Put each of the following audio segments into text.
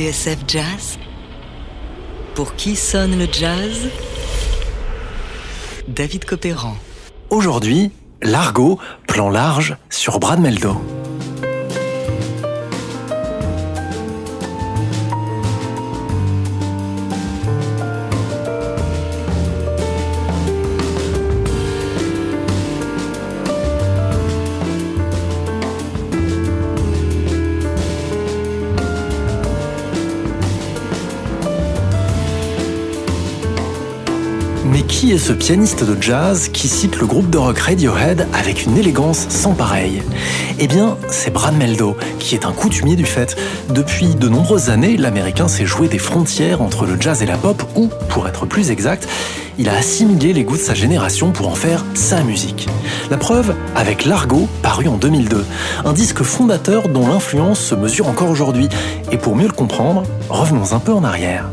TSF Jazz Pour qui sonne le jazz? David Copéran. Aujourd'hui, Largo, plan large sur Brad Meldo. Ce pianiste de jazz qui cite le groupe de rock Radiohead avec une élégance sans pareille? Eh bien, c'est Brad Meldo, qui est un coutumier du fait. Depuis de nombreuses années, l'Américain s'est joué des frontières entre le jazz et la pop, ou, pour être plus exact, il a assimilé les goûts de sa génération pour en faire sa musique. La preuve avec Largo, paru en 2002, un disque fondateur dont l'influence se mesure encore aujourd'hui. Et pour mieux le comprendre, revenons un peu en arrière.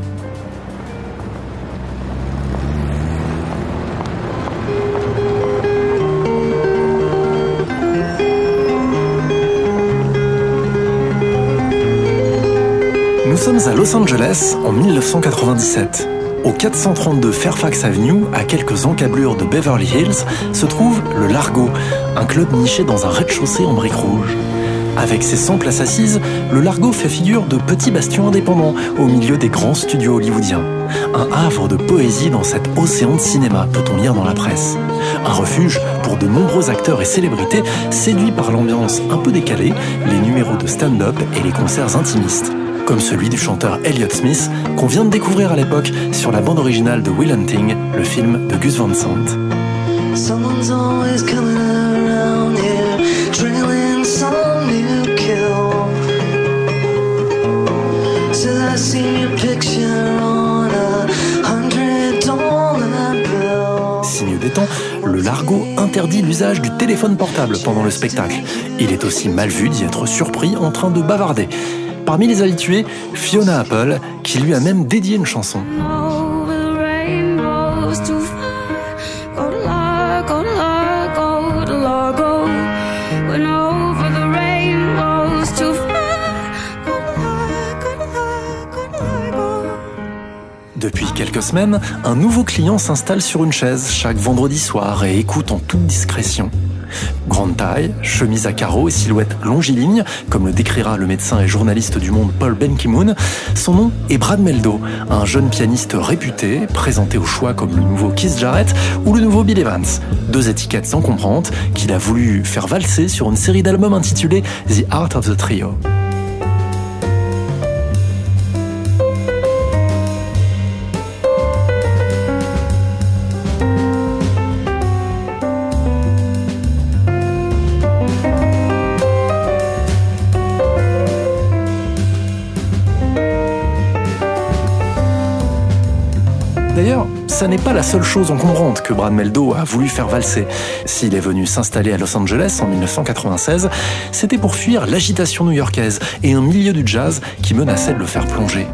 Sommes à Los Angeles en 1997. Au 432 Fairfax Avenue, à quelques encablures de Beverly Hills, se trouve le Largo, un club niché dans un rez-de-chaussée en briques rouges. Avec ses 100 places assises, le Largo fait figure de petit bastion indépendant au milieu des grands studios hollywoodiens. Un havre de poésie dans cet océan de cinéma, peut-on lire dans la presse. Un refuge pour de nombreux acteurs et célébrités séduits par l'ambiance un peu décalée, les numéros de stand-up et les concerts intimistes comme celui du chanteur Elliott Smith qu'on vient de découvrir à l'époque sur la bande originale de Will Hunting, le film de Gus Van Sant. Signe des temps, le Largo interdit l'usage du téléphone portable pendant le spectacle. Il est aussi mal vu d'y être surpris en train de bavarder. Parmi les habitués, Fiona Apple, qui lui a même dédié une chanson. Depuis quelques semaines, un nouveau client s'installe sur une chaise chaque vendredi soir et écoute en toute discrétion. Grande taille, chemise à carreaux et silhouette longiligne, comme le décrira le médecin et journaliste du monde Paul Ben Ki-moon, son nom est Brad Meldo, un jeune pianiste réputé, présenté au choix comme le nouveau Keith Jarrett ou le nouveau Bill Evans. Deux étiquettes encombrantes qu'il a voulu faire valser sur une série d'albums intitulée The Art of the Trio. D'ailleurs, ça n'est pas la seule chose encombrante que Brad Meldo a voulu faire valser. S'il est venu s'installer à Los Angeles en 1996, c'était pour fuir l'agitation new-yorkaise et un milieu du jazz qui menaçait de le faire plonger.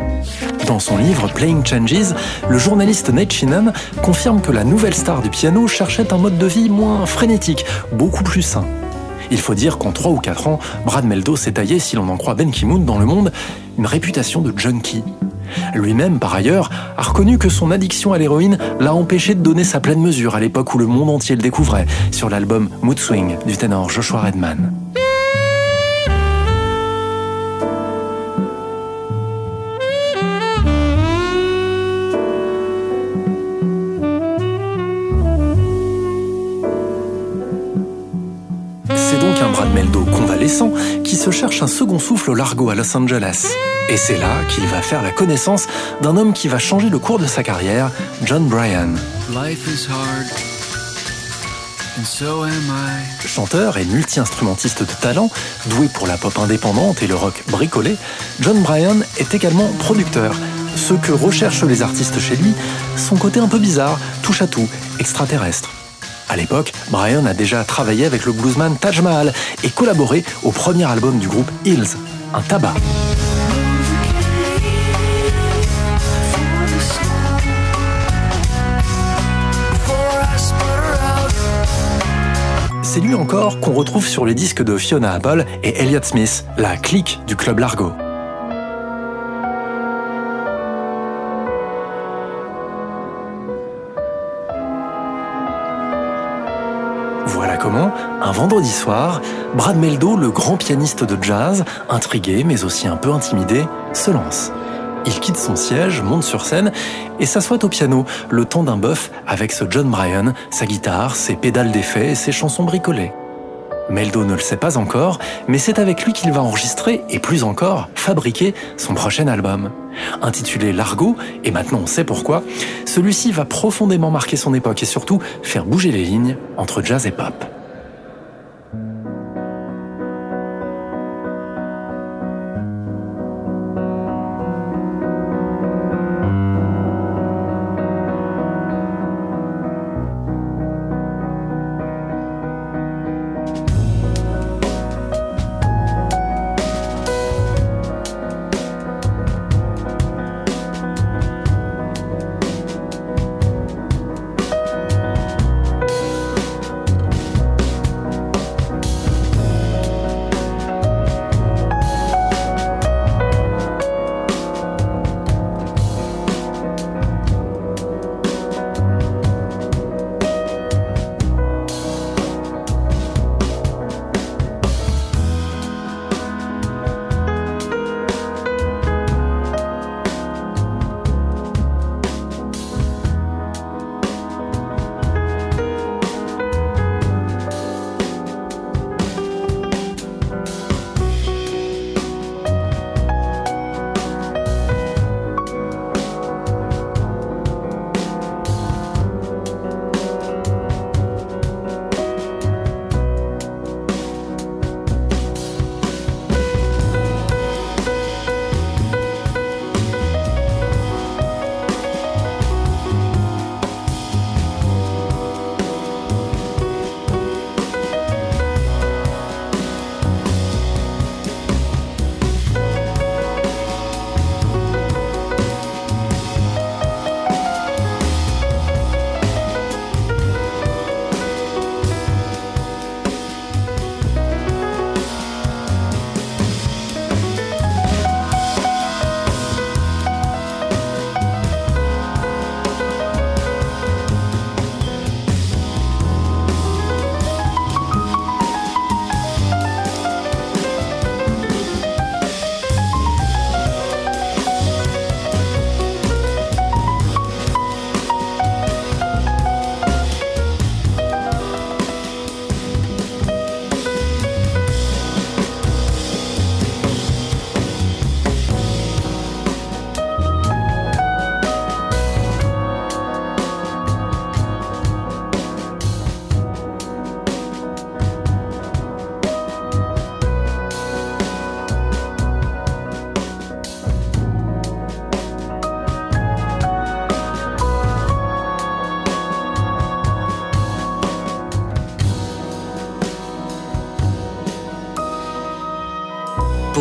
Dans son livre Playing Changes, le journaliste Nate Sheenan confirme que la nouvelle star du piano cherchait un mode de vie moins frénétique, beaucoup plus sain. Il faut dire qu'en 3 ou 4 ans, Brad Meldo s'est taillé, si l'on en croit Ben Ki-moon, dans le monde, une réputation de junkie. Lui-même, par ailleurs, a reconnu que son addiction à l'héroïne l'a empêché de donner sa pleine mesure à l'époque où le monde entier le découvrait, sur l'album Mood Swing du ténor Joshua Redman. Cherche un second souffle au Largo à Los Angeles. Et c'est là qu'il va faire la connaissance d'un homme qui va changer le cours de sa carrière, John Bryan. Life is hard, and so am I. Chanteur et multi-instrumentiste de talent, doué pour la pop indépendante et le rock bricolé, John Bryan est également producteur. Ce que recherchent les artistes chez lui, son côté un peu bizarre, touche à tout, extraterrestre. À l'époque, Bryan a déjà travaillé avec le bluesman Taj Mahal et collaboré au premier album du groupe Hills, un tabac. C'est lui encore qu'on retrouve sur les disques de Fiona Apple et Elliott Smith, la clique du club Largo. Comment, un vendredi soir, Brad Meldo, le grand pianiste de jazz, intrigué mais aussi un peu intimidé, se lance. Il quitte son siège, monte sur scène et s'assoit au piano, le temps d'un bœuf avec ce John Bryan, sa guitare, ses pédales d'effet et ses chansons bricolées. Meldo ne le sait pas encore, mais c'est avec lui qu'il va enregistrer et plus encore fabriquer son prochain album. Intitulé Largo, et maintenant on sait pourquoi, celui-ci va profondément marquer son époque et surtout faire bouger les lignes entre jazz et pop.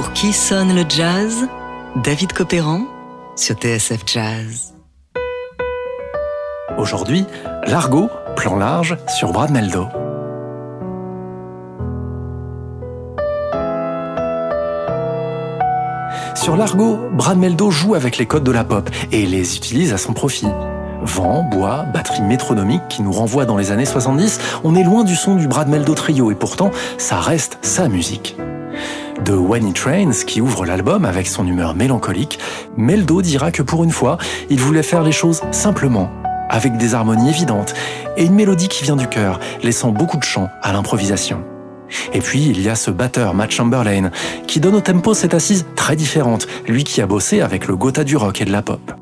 Pour qui sonne le jazz David Copéran sur TSF Jazz. Aujourd'hui, Largo, plan large sur Brad Meldo. Sur Largo, Brad Meldo joue avec les codes de la pop et les utilise à son profit. Vent, bois, batterie métronomique qui nous renvoie dans les années 70, on est loin du son du Brad Meldo trio et pourtant, ça reste sa musique. De When It Rains, qui ouvre l'album avec son humeur mélancolique, Meldo dira que pour une fois, il voulait faire les choses simplement, avec des harmonies évidentes et une mélodie qui vient du cœur, laissant beaucoup de chant à l'improvisation. Et puis, il y a ce batteur, Matt Chamberlain, qui donne au tempo cette assise très différente, lui qui a bossé avec le Gotha du rock et de la pop.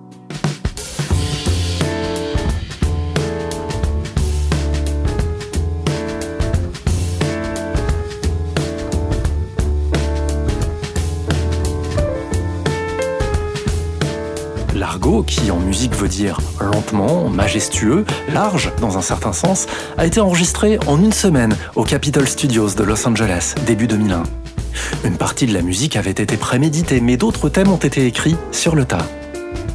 Largo, qui en musique veut dire lentement, majestueux, large dans un certain sens, a été enregistré en une semaine au Capitol Studios de Los Angeles, début 2001. Une partie de la musique avait été préméditée, mais d'autres thèmes ont été écrits sur le tas.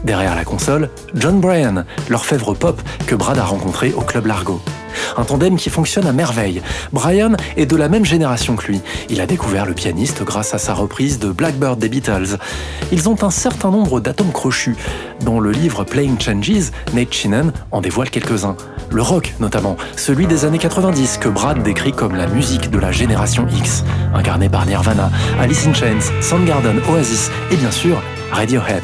Derrière la console, John Bryan, l'orfèvre pop que Brad a rencontré au Club Largo. Un tandem qui fonctionne à merveille. Brian est de la même génération que lui. Il a découvert le pianiste grâce à sa reprise de Blackbird des Beatles. Ils ont un certain nombre d'atomes crochus. Dans le livre Playing Changes, Nate Sheenan en dévoile quelques-uns. Le rock notamment, celui des années 90 que Brad décrit comme la musique de la génération X, incarné par Nirvana, Alice in Chains, Soundgarden, Oasis et bien sûr Radiohead.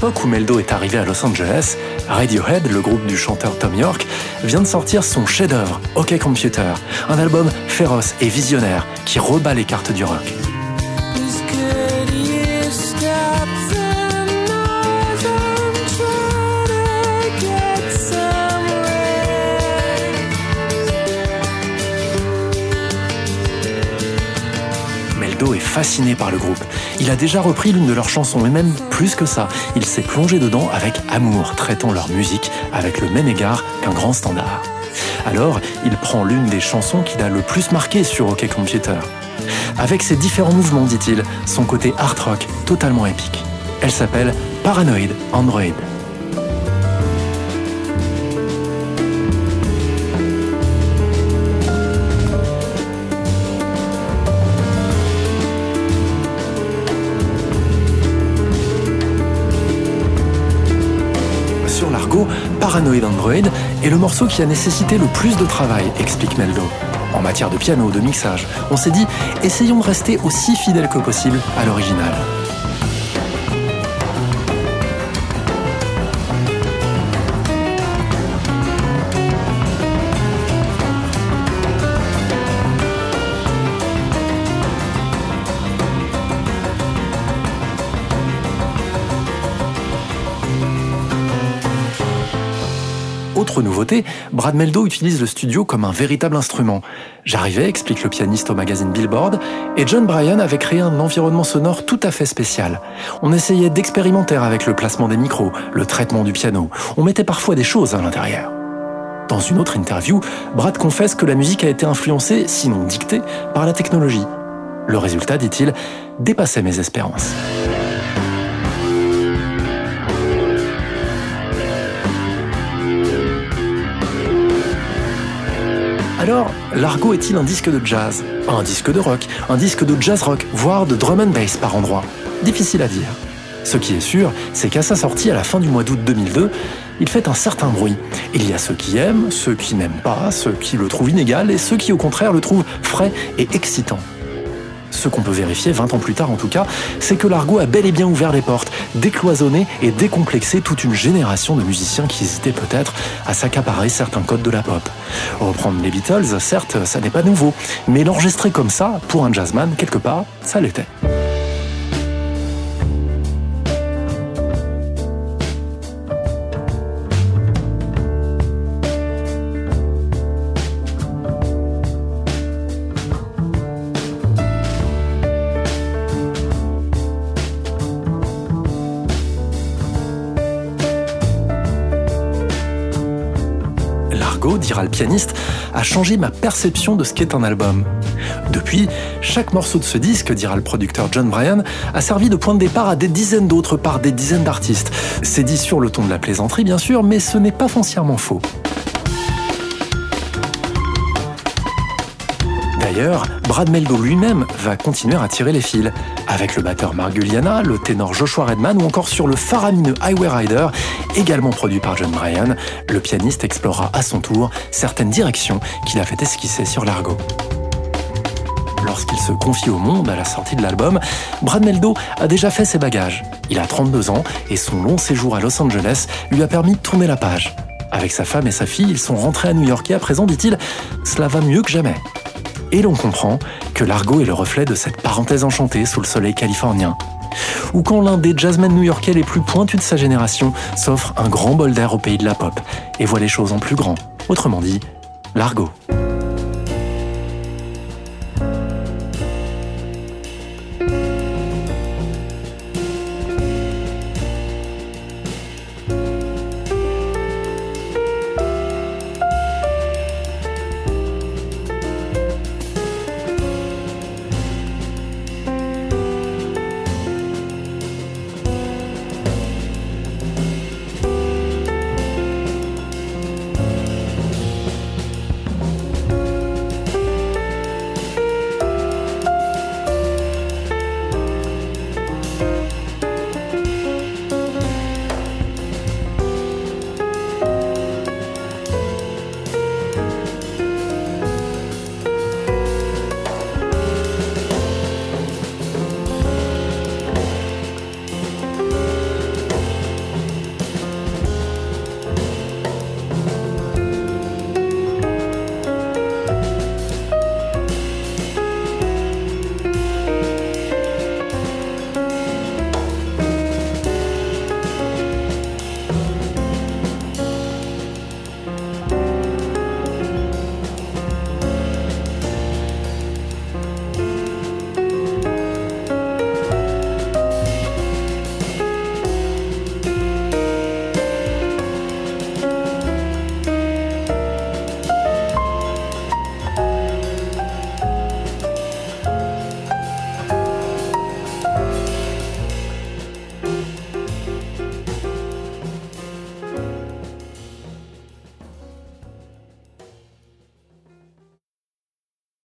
L'époque où Meldo est arrivé à Los Angeles, Radiohead, le groupe du chanteur Tom York, vient de sortir son chef-d'œuvre, OK Computer, un album féroce et visionnaire qui rebat les cartes du rock. Est fasciné par le groupe. Il a déjà repris l'une de leurs chansons, et même plus que ça, il s'est plongé dedans avec amour, traitant leur musique avec le même égard qu'un grand standard. Alors, il prend l'une des chansons qu'il a le plus marqué sur OK Computer. Avec ses différents mouvements, dit-il, son côté art rock totalement épique. Elle s'appelle Paranoid Android. Paranoid Android est le morceau qui a nécessité le plus de travail, explique Meldo. En matière de piano, de mixage, on s'est dit, essayons de rester aussi fidèles que possible à l'original. Brad Meldo utilise le studio comme un véritable instrument. J'arrivais, explique le pianiste au magazine Billboard, et John Bryan avait créé un environnement sonore tout à fait spécial. On essayait d'expérimenter avec le placement des micros, le traitement du piano. On mettait parfois des choses à l'intérieur. Dans une autre interview, Brad confesse que la musique a été influencée, sinon dictée, par la technologie. Le résultat, dit-il, dépassait mes espérances. Alors, l'argot est-il un disque de jazz? Un disque de rock Un disque de jazz rock Voire de drum and bass par endroits Difficile à dire. Ce qui est sûr, c'est qu'à sa sortie à la fin du mois d'août 2002, il fait un certain bruit. Il y a ceux qui aiment, ceux qui n'aiment pas, ceux qui le trouvent inégal et ceux qui au contraire le trouvent frais et excitant. Ce qu'on peut vérifier 20 ans plus tard en tout cas, c'est que l'argot a bel et bien ouvert les portes, décloisonné et décomplexé toute une génération de musiciens qui hésitaient peut-être à s'accaparer certains codes de la pop. Reprendre les Beatles, certes, ça n'est pas nouveau, mais l'enregistrer comme ça, pour un jazzman, quelque part, ça l'était. Le pianiste, a changé ma perception de ce qu'est un album. Depuis, chaque morceau de ce disque, dira le producteur John Bryan, a servi de point de départ à des dizaines d'autres par des dizaines d'artistes. C'est dit sur le ton de la plaisanterie, bien sûr, mais ce n'est pas foncièrement faux. D'ailleurs, Brad Meldo lui-même va continuer à tirer les fils, avec le batteur Mark Guliana, le ténor Joshua Redman ou encore sur le faramineux Highway Rider, également produit par John Bryan, le pianiste explorera à son tour certaines directions qu'il a fait esquisser sur l'argot. Lorsqu'il se confie au monde à la sortie de l'album, Brad Meldo a déjà fait ses bagages. Il a 32 ans et son long séjour à Los Angeles lui a permis de tourner la page. Avec sa femme et sa fille, ils sont rentrés à New York et à présent, dit-il, cela va mieux que jamais. Et l'on comprend que l'argot est le reflet de cette parenthèse enchantée sous le soleil californien. Ou quand l'un des jazzmen new-yorkais les plus pointus de sa génération s'offre un grand bol d'air au pays de la pop et voit les choses en plus grand. Autrement dit, l'argot.